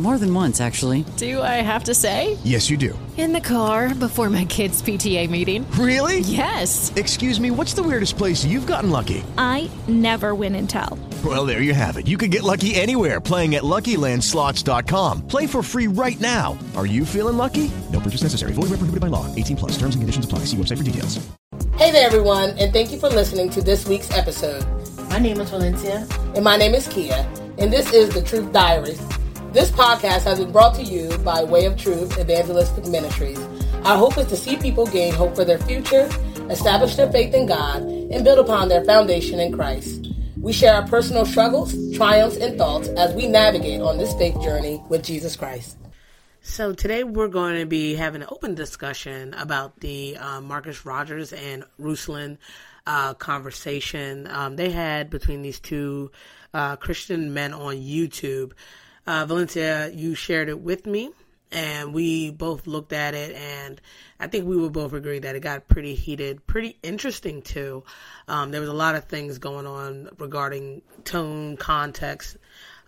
More than once, actually. Do I have to say? Yes, you do. In the car before my kids' PTA meeting. Really? Yes. Excuse me, what's the weirdest place you've gotten lucky? I never win and tell. Well, there you have it. You can get lucky anywhere playing at LuckyLandSlots.com. Play for free right now. Are you feeling lucky? No purchase necessary. Void where prohibited by law. 18 plus. Terms and conditions apply. See website for details. Hey there, everyone, and thank you for listening to this week's episode. My name is Valencia. And my name is Kia, and this is The Truth Diaries. This podcast has been brought to you by Way of Truth Evangelistic Ministries. Our hope is to see people gain hope for their future, establish their faith in God, and build upon their foundation in Christ. We share our personal struggles, triumphs, and thoughts as we navigate on this faith journey with Jesus Christ. So today we're going to be having an open discussion about the uh, Marcus Rogers and Ruslan uh, conversation um, they had between these two uh, Christian men on YouTube. Uh, Valencia, you shared it with me, and we both looked at it, and I think we would both agree that it got pretty heated, pretty interesting too. Um, there was a lot of things going on regarding tone, context,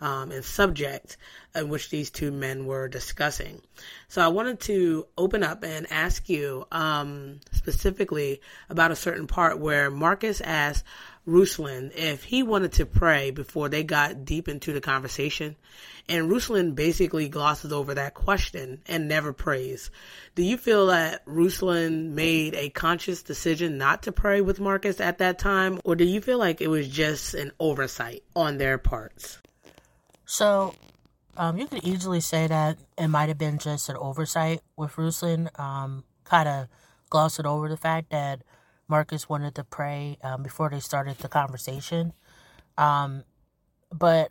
um, and subject in which these two men were discussing. So I wanted to open up and ask you um, specifically about a certain part where Marcus asked Ruslan if he wanted to pray before they got deep into the conversation. And Ruslan basically glosses over that question and never prays. Do you feel that Ruslan made a conscious decision not to pray with Marcus at that time? Or do you feel like it was just an oversight on their parts? So, um, you could easily say that it might have been just an oversight with Ruslan, um, kind of glossing over the fact that Marcus wanted to pray um, before they started the conversation. Um, but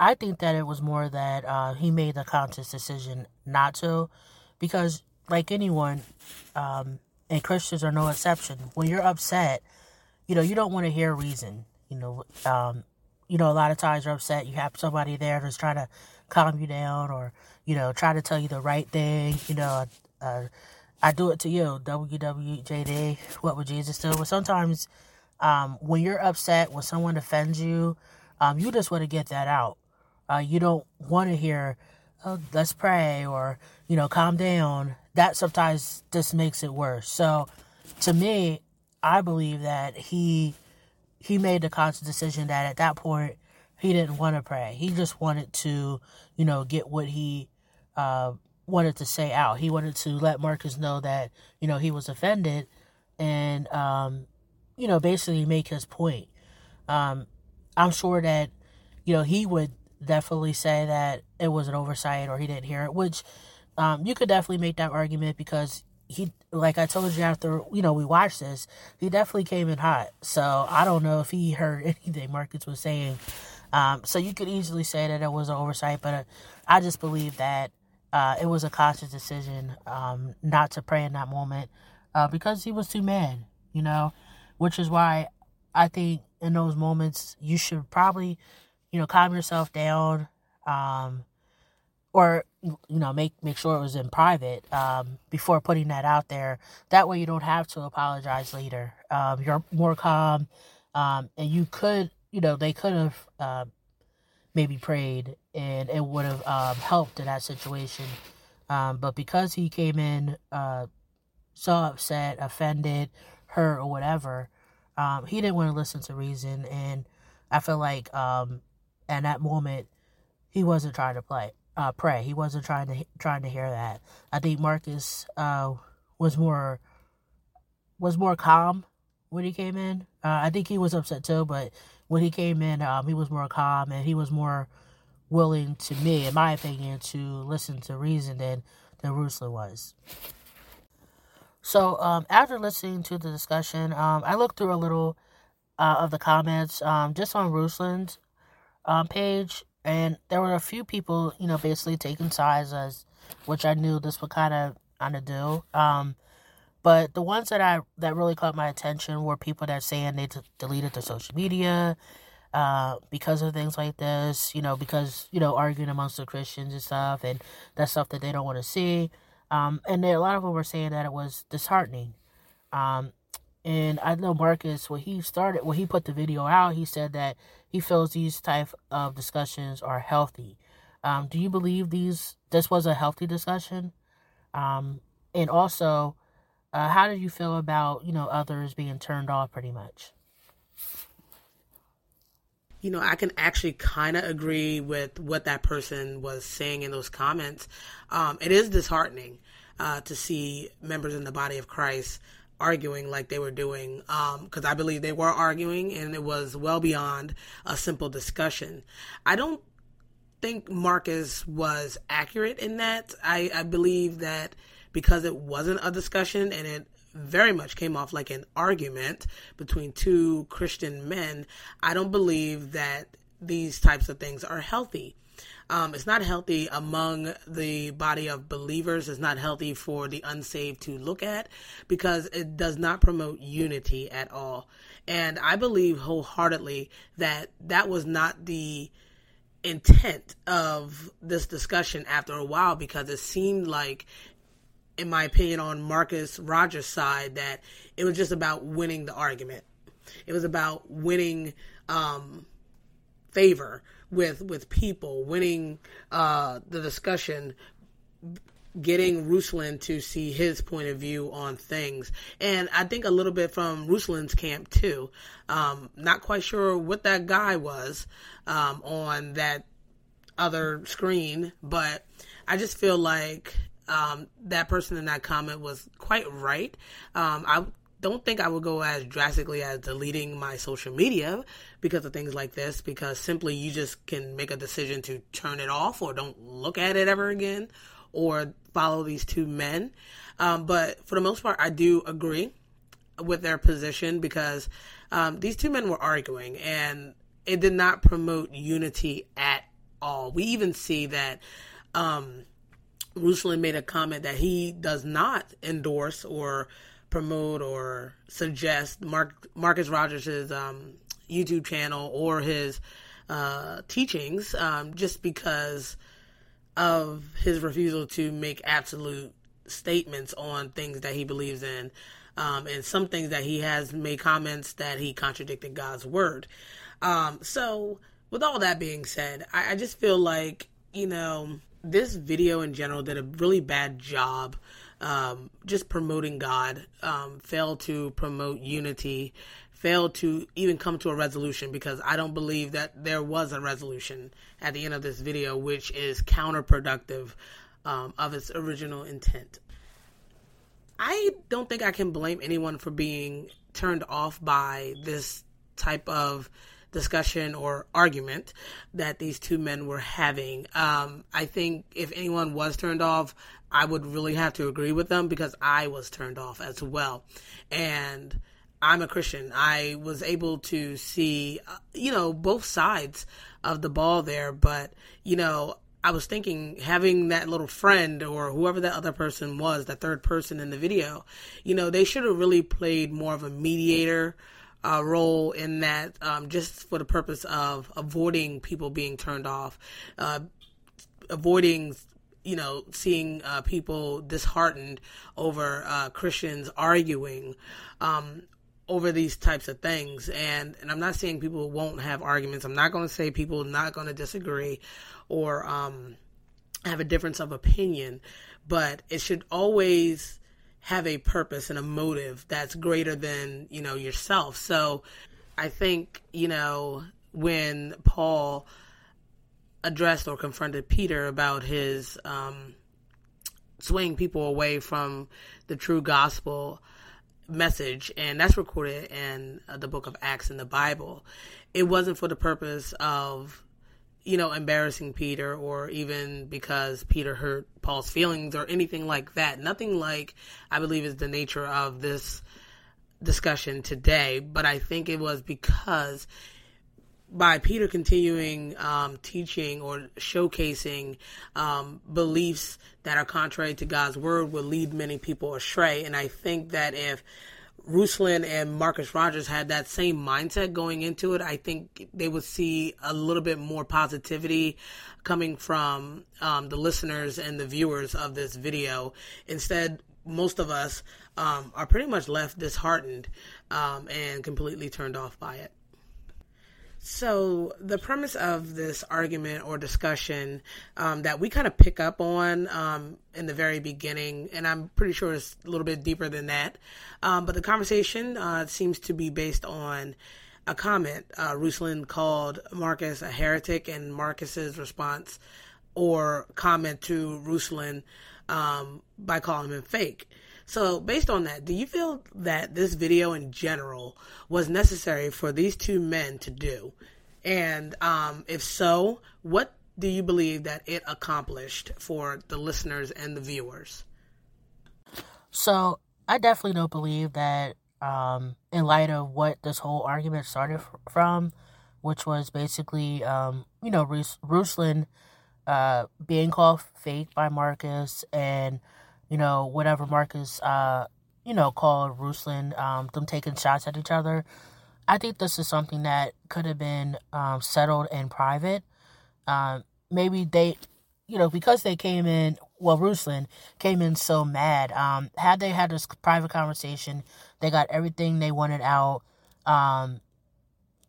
I think that it was more that uh, he made the conscious decision not to, because like anyone, um, and Christians are no exception. When you're upset, you know you don't want to hear reason. You know, um, you know a lot of times you're upset. You have somebody there that's trying to calm you down, or you know try to tell you the right thing. You know, uh, I do it to you, WWJD. What would Jesus do? But sometimes, um, when you're upset, when someone offends you, um, you just want to get that out. Uh, you don't want to hear, oh, let's pray, or you know, calm down. That sometimes just makes it worse. So, to me, I believe that he he made the conscious decision that at that point he didn't want to pray. He just wanted to, you know, get what he uh, wanted to say out. He wanted to let Marcus know that, you know, he was offended and, um, you know, basically make his point. Um, I'm sure that, you know, he would definitely say that it was an oversight or he didn't hear it, which um, you could definitely make that argument because he, like I told you after, you know, we watched this, he definitely came in hot. So I don't know if he heard anything Marcus was saying. Um, so you could easily say that it was an oversight, but I just believe that uh, it was a conscious decision um, not to pray in that moment uh, because he was too mad, you know, which is why I think in those moments you should probably, you know, calm yourself down, um, or you know, make make sure it was in private um, before putting that out there. That way, you don't have to apologize later. Um, you're more calm, um, and you could, you know, they could have uh, maybe prayed and it would have um, helped in that situation. Um, but because he came in uh, so upset, offended, hurt or whatever. Um, he didn't want to listen to reason, and I feel like um, at that moment he wasn't trying to play uh, pray. He wasn't trying to trying to hear that. I think Marcus uh, was more was more calm when he came in. Uh, I think he was upset too, but when he came in, um, he was more calm and he was more willing to me, in my opinion, to listen to reason than than Ruslan was. So um, after listening to the discussion, um, I looked through a little uh, of the comments um, just on Ruslan's um, page, and there were a few people, you know, basically taking sides as, which I knew this would kind of kind of do. But the ones that I that really caught my attention were people that saying they t- deleted their social media uh, because of things like this, you know, because you know arguing amongst the Christians and stuff, and that's stuff that they don't want to see. Um, and a lot of them were saying that it was disheartening. Um, and I know Marcus when he started when he put the video out, he said that he feels these type of discussions are healthy. Um, do you believe these this was a healthy discussion? Um, and also, uh, how did you feel about you know others being turned off pretty much? You know, I can actually kind of agree with what that person was saying in those comments. Um, it is disheartening uh, to see members in the body of Christ arguing like they were doing because um, I believe they were arguing and it was well beyond a simple discussion. I don't think Marcus was accurate in that. I, I believe that because it wasn't a discussion and it very much came off like an argument between two Christian men, I don't believe that these types of things are healthy. Um, it's not healthy among the body of believers. It's not healthy for the unsaved to look at because it does not promote unity at all. And I believe wholeheartedly that that was not the intent of this discussion after a while because it seemed like in my opinion on Marcus Rogers' side that it was just about winning the argument. It was about winning um, favor with with people, winning uh, the discussion, getting Ruslan to see his point of view on things, and I think a little bit from Ruslan's camp too. Um, not quite sure what that guy was um, on that other screen, but I just feel like um, that person in that comment was quite right. Um, I don't think I would go as drastically as deleting my social media because of things like this, because simply you just can make a decision to turn it off or don't look at it ever again or follow these two men. Um, but for the most part, I do agree with their position because um, these two men were arguing and it did not promote unity at all. We even see that um, Ruslan made a comment that he does not endorse or promote or suggest Mark Marcus Rogers' um, YouTube channel or his uh, teachings um, just because of his refusal to make absolute statements on things that he believes in. Um, and some things that he has made comments that he contradicted God's word. Um, so, with all that being said, I, I just feel like, you know, this video in general did a really bad job um, just promoting God, um, failed to promote unity, failed to even come to a resolution because I don't believe that there was a resolution at the end of this video, which is counterproductive um, of its original intent. I don't think I can blame anyone for being turned off by this type of discussion or argument that these two men were having. Um, I think if anyone was turned off, I would really have to agree with them because I was turned off as well. And I'm a Christian. I was able to see, uh, you know, both sides of the ball there, but, you know, I was thinking having that little friend or whoever that other person was, that third person in the video, you know, they should have really played more of a mediator uh, role in that um, just for the purpose of avoiding people being turned off, uh, avoiding you know, seeing uh, people disheartened over uh, Christians arguing um, over these types of things. And, and I'm not saying people won't have arguments. I'm not going to say people not going to disagree or um, have a difference of opinion, but it should always have a purpose and a motive that's greater than, you know, yourself. So I think, you know, when Paul addressed or confronted Peter about his um, swaying people away from the true gospel message, and that's recorded in uh, the book of Acts in the Bible. It wasn't for the purpose of, you know, embarrassing Peter or even because Peter hurt Paul's feelings or anything like that. Nothing like I believe is the nature of this discussion today, but I think it was because by Peter continuing um, teaching or showcasing um, beliefs that are contrary to God's word will lead many people astray. And I think that if Ruslan and Marcus Rogers had that same mindset going into it, I think they would see a little bit more positivity coming from um, the listeners and the viewers of this video. Instead, most of us um, are pretty much left disheartened um, and completely turned off by it. So, the premise of this argument or discussion um, that we kind of pick up on um, in the very beginning, and I'm pretty sure it's a little bit deeper than that, um, but the conversation uh, seems to be based on a comment. Uh, Ruslan called Marcus a heretic, and Marcus's response or comment to Ruslan um, by calling him fake. So, based on that, do you feel that this video in general was necessary for these two men to do? And um, if so, what do you believe that it accomplished for the listeners and the viewers? So, I definitely don't believe that, um, in light of what this whole argument started from, which was basically, um, you know, Ruslan uh, being called fake by Marcus and you know, whatever Marcus, uh, you know, called Ruslan, um, them taking shots at each other. I think this is something that could have been um, settled in private. Um, maybe they, you know, because they came in, well, Ruslan came in so mad. Um, had they had this private conversation, they got everything they wanted out. Um,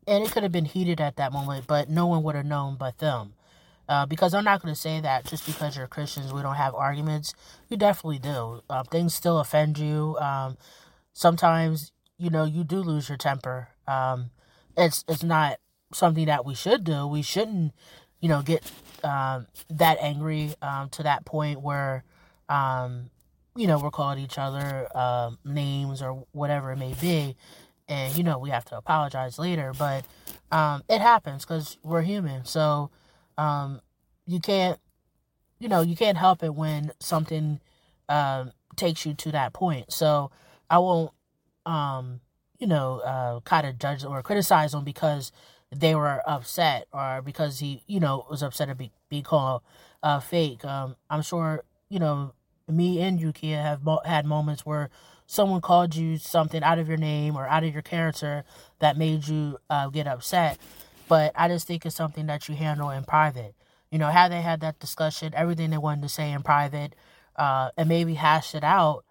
and it could have been heated at that moment, but no one would have known but them. Uh, because I'm not going to say that just because you're Christians we don't have arguments. You definitely do. Uh, things still offend you. Um, sometimes you know you do lose your temper. Um, it's it's not something that we should do. We shouldn't you know get um, that angry um, to that point where um, you know we're calling each other um, names or whatever it may be. And you know we have to apologize later, but it happens because we're human. So um, you can't, you know, you can't help it when something um, takes you to that point. So I won't, um, you know, uh, kind of judge or criticize them because they were upset or because he, you know, was upset to be, be called uh, fake. Um, I'm sure, you know, me and Yukia have mo- had moments where someone called you something out of your name or out of your character that made you uh, get upset. But I just think it's something that you handle in private. You know, had they had that discussion, everything they wanted to say in private, uh, and maybe hash it out,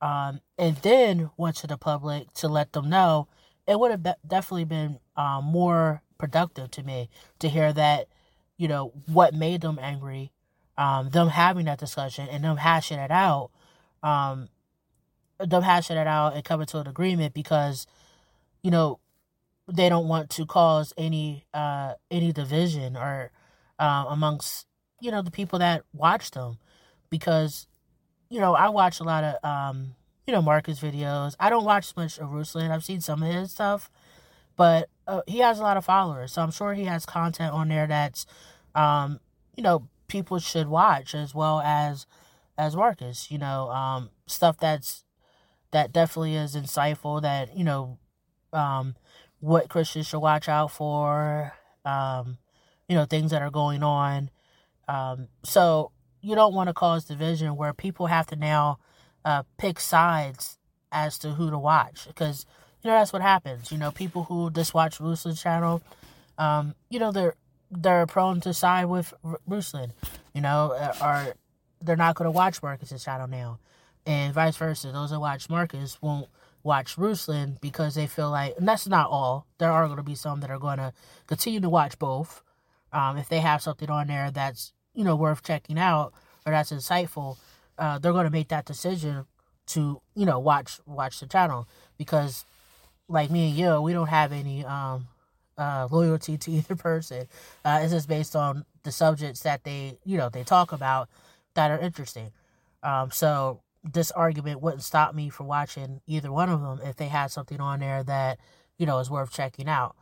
um, and then went to the public to let them know, it would have be- definitely been um, more productive to me to hear that, you know, what made them angry, um, them having that discussion and them hashing it out, um, them hashing it out and coming to an agreement because, you know, they don't want to cause any uh any division or uh, amongst you know the people that watch them because you know I watch a lot of um you know Marcus videos. I don't watch much of Ruslan. I've seen some of his stuff, but uh, he has a lot of followers, so I'm sure he has content on there that's um you know people should watch as well as as Marcus. You know um stuff that's that definitely is insightful that you know um what Christians should watch out for, um, you know, things that are going on. Um, so you don't want to cause division where people have to now uh, pick sides as to who to watch because you know that's what happens. You know, people who just watch Ruslan's channel, um, you know, they're they're prone to side with Ruslan, you know, or they're not going to watch Marcus's channel now, and vice versa. Those that watch Marcus won't watch Ruslan because they feel like, and that's not all. There are going to be some that are going to continue to watch both. Um, if they have something on there that's you know worth checking out or that's insightful, uh, they're going to make that decision to you know watch watch the channel because like me and you, we don't have any um uh loyalty to either person. Uh, it's just based on the subjects that they you know they talk about that are interesting. Um, so this argument wouldn't stop me from watching either one of them if they had something on there that you know is worth checking out.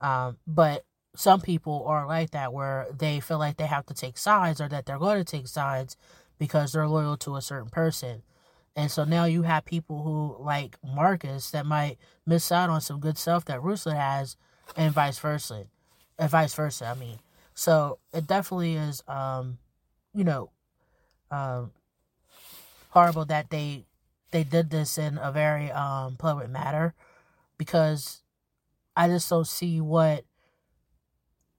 Um, but some people are like that where they feel like they have to take sides or that they're going to take sides because they're loyal to a certain person. And so now you have people who like Marcus that might miss out on some good stuff that Ruslan has and vice versa. And vice versa, I mean. So it definitely is um, you know, um horrible that they they did this in a very um public matter because I just don't see what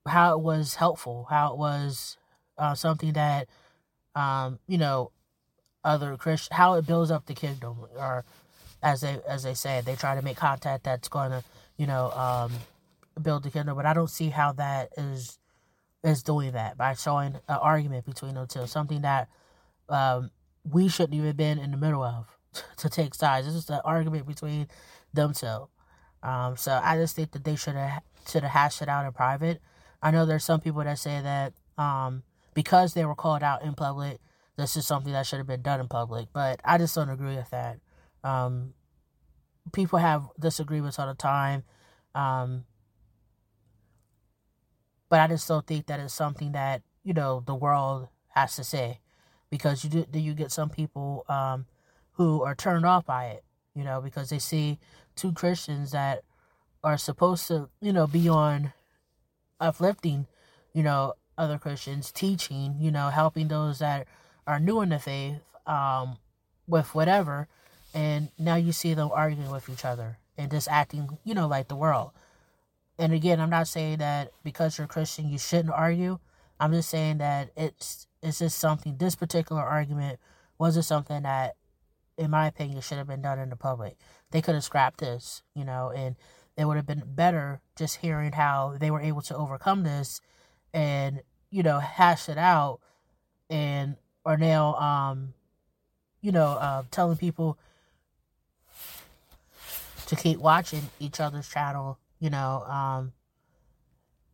how it was helpful, how it was uh, something that um, you know other Christian how it builds up the kingdom or as they as they say they try to make contact that's going to you know um, build the kingdom. But I don't see how that is is doing that by showing an argument between those two something that um, we shouldn't even been in the middle of to take sides this is an argument between them two um, so I just think that they should have should have hashed it out in private I know there's some people that say that um, because they were called out in public, this is something that should have been done in public. But I just don't agree with that. Um, people have disagreements all the time. Um, but I just don't think that it's something that, you know, the world has to say. Because you do, you get some people um, who are turned off by it, you know, because they see two Christians that are supposed to, you know, be on uplifting, you know, other Christians, teaching, you know, helping those that are new in the faith um, with whatever. And now you see them arguing with each other and just acting, you know, like the world. And again, I'm not saying that because you're a Christian you shouldn't argue. I'm just saying that it's it's just something. This particular argument wasn't something that, in my opinion, should have been done in the public. They could have scrapped this, you know, and it would have been better just hearing how they were able to overcome this and you know hash it out and are now um you know uh, telling people to keep watching each other's channel you know um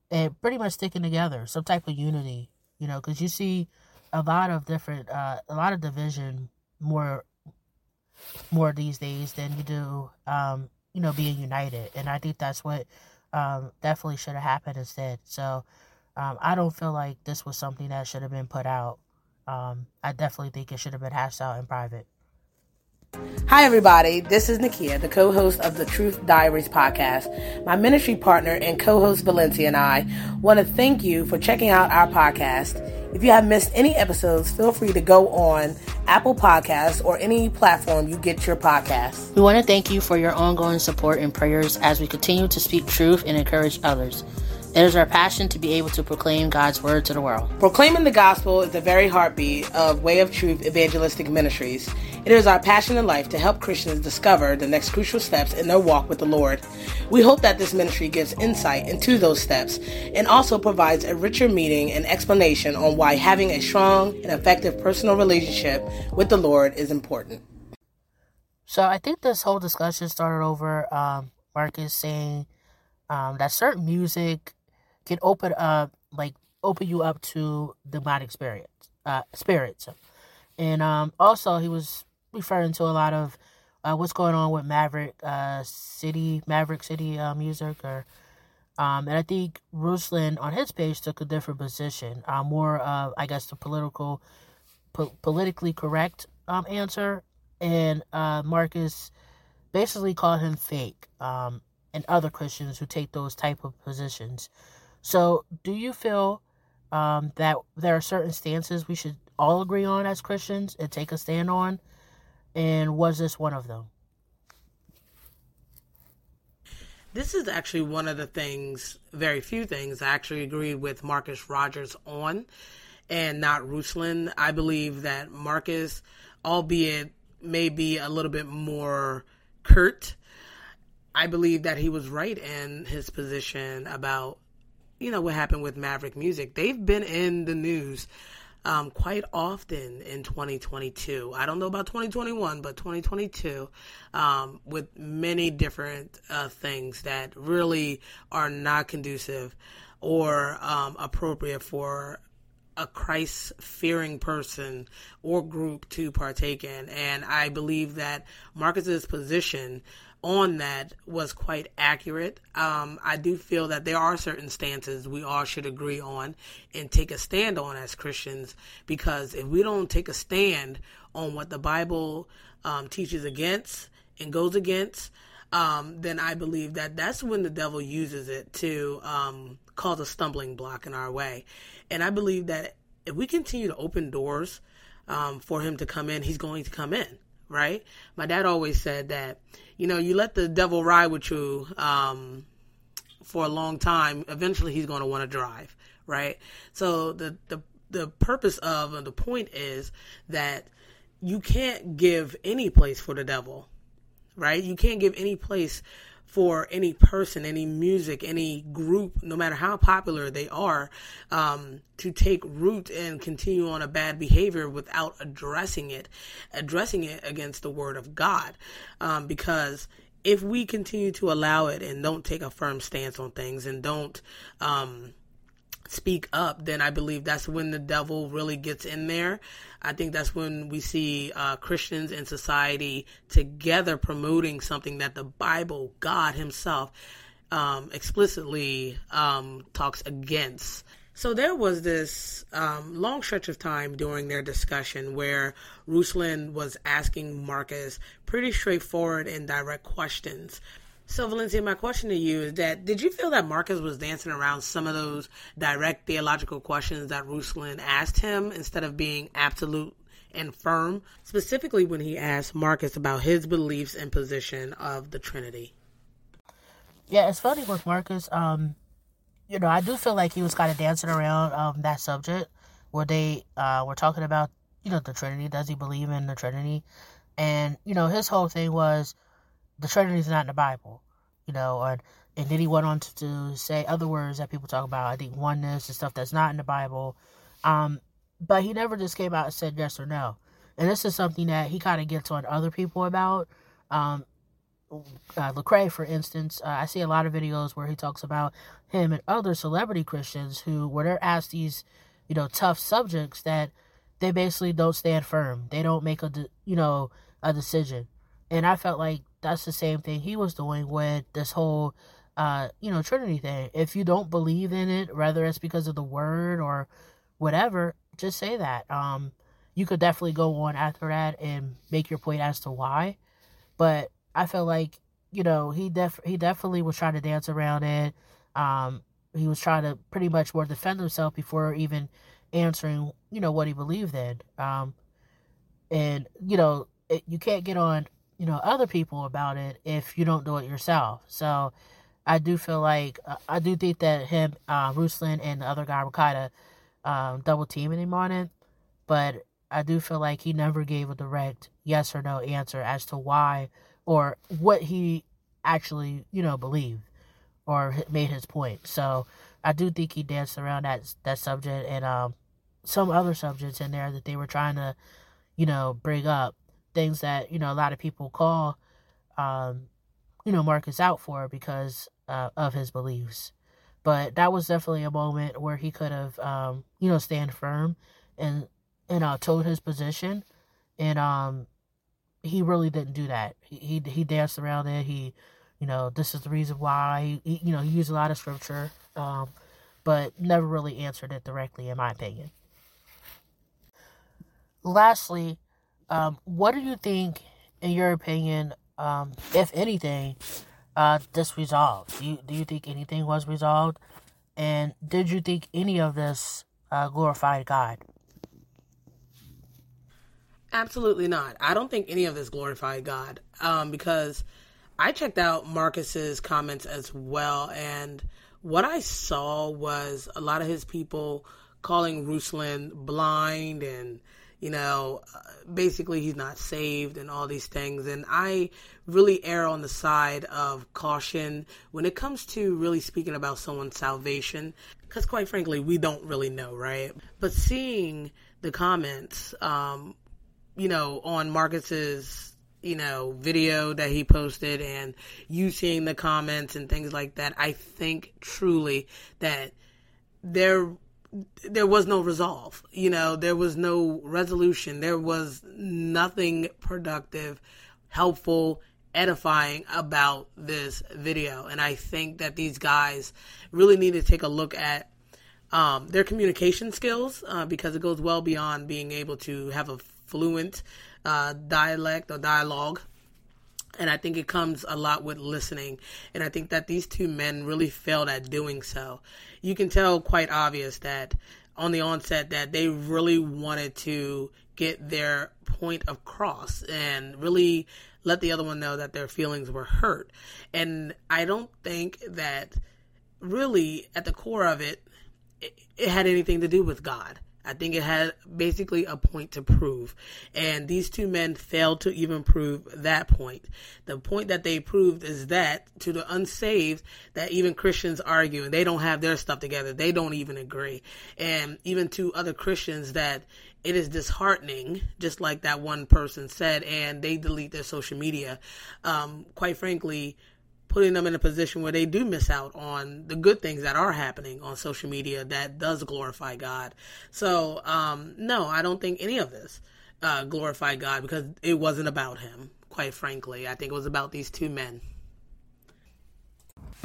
and pretty much sticking together some type of unity you know because you see a lot of different uh a lot of division more more these days than you do um you know, being united. And I think that's what um, definitely should have happened instead. So um, I don't feel like this was something that should have been put out. Um, I definitely think it should have been hashed out in private. Hi, everybody. This is Nakia, the co host of the Truth Diaries podcast. My ministry partner and co host Valencia and I want to thank you for checking out our podcast. If you have missed any episodes, feel free to go on Apple Podcasts or any platform you get your podcasts. We want to thank you for your ongoing support and prayers as we continue to speak truth and encourage others. It is our passion to be able to proclaim God's word to the world. Proclaiming the gospel is the very heartbeat of Way of Truth Evangelistic Ministries. It is our passion in life to help Christians discover the next crucial steps in their walk with the Lord. We hope that this ministry gives insight into those steps and also provides a richer meaning and explanation on why having a strong and effective personal relationship with the Lord is important. So I think this whole discussion started over um, Marcus saying um, that certain music can open up like open you up to demonic spirits uh spirits. And um also he was referring to a lot of uh, what's going on with Maverick uh City Maverick City uh, music or um and I think Ruslan on his page took a different position uh more uh I guess the political po- politically correct um answer. And uh Marcus basically called him fake um and other Christians who take those type of positions so, do you feel um, that there are certain stances we should all agree on as Christians and take a stand on? And was this one of them? This is actually one of the things, very few things, I actually agree with Marcus Rogers on and not Ruslan. I believe that Marcus, albeit maybe a little bit more curt, I believe that he was right in his position about you know what happened with Maverick Music. They've been in the news um, quite often in 2022. I don't know about 2021, but 2022, um, with many different uh, things that really are not conducive or um, appropriate for a Christ fearing person or group to partake in. And I believe that Marcus's position on that was quite accurate. Um, I do feel that there are certain stances we all should agree on and take a stand on as Christians because if we don't take a stand on what the Bible um, teaches against and goes against, um, then I believe that that's when the devil uses it to um, cause a stumbling block in our way. And I believe that if we continue to open doors um, for him to come in, he's going to come in right? My dad always said that, you know, you let the devil ride with you um, for a long time, eventually he's going to want to drive, right? So the, the, the purpose of, and the point is that you can't give any place for the devil, right? You can't give any place for any person, any music, any group, no matter how popular they are, um, to take root and continue on a bad behavior without addressing it, addressing it against the word of God. Um, because if we continue to allow it and don't take a firm stance on things and don't, um, speak up, then I believe that's when the devil really gets in there. I think that's when we see uh, Christians and society together promoting something that the Bible, God Himself, um, explicitly um, talks against. So there was this um, long stretch of time during their discussion where Ruslan was asking Marcus pretty straightforward and direct questions so, Valencia, my question to you is that did you feel that Marcus was dancing around some of those direct theological questions that Ruslan asked him instead of being absolute and firm, specifically when he asked Marcus about his beliefs and position of the Trinity? Yeah, it's funny with Marcus. Um, you know, I do feel like he was kind of dancing around um, that subject where they uh, were talking about, you know, the Trinity. Does he believe in the Trinity? And, you know, his whole thing was the Trinity is not in the Bible, you know, and, and then he went on to, to, say other words that people talk about, I think oneness and stuff that's not in the Bible. Um, but he never just came out and said yes or no. And this is something that he kind of gets on other people about. Um, uh, Lecrae, for instance, uh, I see a lot of videos where he talks about him and other celebrity Christians who, where they're asked these, you know, tough subjects that they basically don't stand firm. They don't make a, de- you know, a decision. And I felt like that's the same thing he was doing with this whole uh, you know, Trinity thing. If you don't believe in it, whether it's because of the word or whatever, just say that. Um, you could definitely go on after that and make your point as to why. But I feel like, you know, he def he definitely was trying to dance around it. Um, he was trying to pretty much more defend himself before even answering, you know, what he believed in. Um, and you know, it, you can't get on you know other people about it if you don't do it yourself. So I do feel like uh, I do think that him, uh, Ruslan, and the other guy were kind of um, double teaming him on it, but I do feel like he never gave a direct yes or no answer as to why or what he actually you know believed or made his point. So I do think he danced around that that subject and um, some other subjects in there that they were trying to you know bring up things that you know a lot of people call um, you know Marcus out for because uh, of his beliefs. But that was definitely a moment where he could have um, you know stand firm and and uh, told his position, and um, he really didn't do that. He, he danced around it. He you know this is the reason why. He, you know he used a lot of scripture, um, but never really answered it directly, in my opinion. Lastly, um, what do you think, in your opinion, um, if anything, uh, this resolved? Do you, do you think anything was resolved? And did you think any of this uh, glorified God? Absolutely not. I don't think any of this glorified God um, because I checked out Marcus's comments as well, and what I saw was a lot of his people calling Ruslan blind and you know, basically he's not saved and all these things. And I really err on the side of caution when it comes to really speaking about someone's salvation, because quite frankly, we don't really know, right? But seeing the comments, um, you know, on Marcus's you know, video that he posted and you seeing the comments and things like that, I think truly that there there was no resolve. You know, there was no resolution. There was nothing productive, helpful, edifying about this video. And I think that these guys really need to take a look at um, their communication skills uh, because it goes well beyond being able to have a fluent uh, dialect or dialogue. And I think it comes a lot with listening. And I think that these two men really failed at doing so. You can tell quite obvious that on the onset that they really wanted to get their point across and really let the other one know that their feelings were hurt. And I don't think that really at the core of it, it, it had anything to do with God. I think it had basically a point to prove. And these two men failed to even prove that point. The point that they proved is that to the unsaved, that even Christians argue and they don't have their stuff together. They don't even agree. And even to other Christians that it is disheartening, just like that one person said, and they delete their social media. Um, quite frankly, putting them in a position where they do miss out on the good things that are happening on social media that does glorify God. So, um, no, I don't think any of this uh, glorified God because it wasn't about him, quite frankly. I think it was about these two men.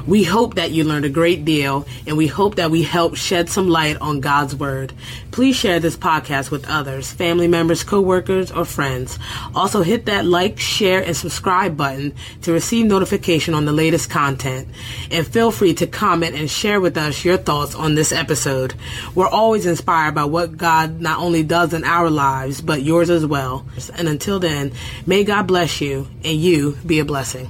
We hope that you learned a great deal and we hope that we help shed some light on God's Word. Please share this podcast with others, family members, coworkers, or friends. Also hit that like, share, and subscribe button to receive notification on the latest content. And feel free to comment and share with us your thoughts on this episode. We're always inspired by what God not only does in our lives, but yours as well. And until then, may God bless you and you be a blessing.